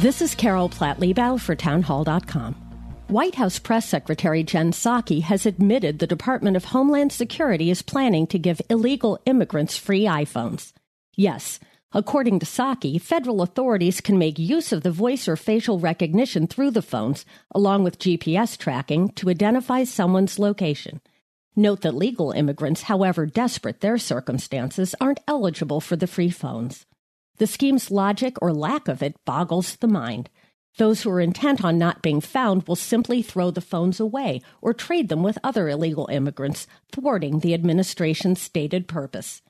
This is Carol Platt Liebau for Townhall.com. White House Press Secretary Jen Psaki has admitted the Department of Homeland Security is planning to give illegal immigrants free iPhones. Yes, according to Psaki, federal authorities can make use of the voice or facial recognition through the phones, along with GPS tracking, to identify someone's location. Note that legal immigrants, however desperate their circumstances, aren't eligible for the free phones. The scheme's logic or lack of it boggles the mind. Those who are intent on not being found will simply throw the phones away or trade them with other illegal immigrants, thwarting the administration's stated purpose.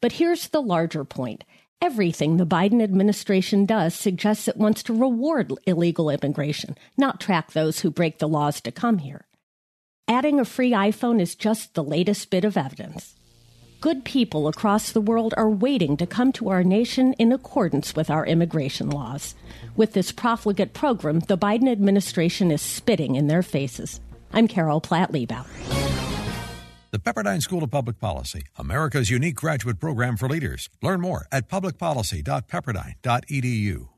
But here's the larger point. Everything the Biden administration does suggests it wants to reward illegal immigration, not track those who break the laws to come here. Adding a free iPhone is just the latest bit of evidence. Good people across the world are waiting to come to our nation in accordance with our immigration laws. With this profligate program, the Biden administration is spitting in their faces. I'm Carol Platt Liebau. The Pepperdine School of Public Policy, America's unique graduate program for leaders. Learn more at publicpolicy.pepperdine.edu.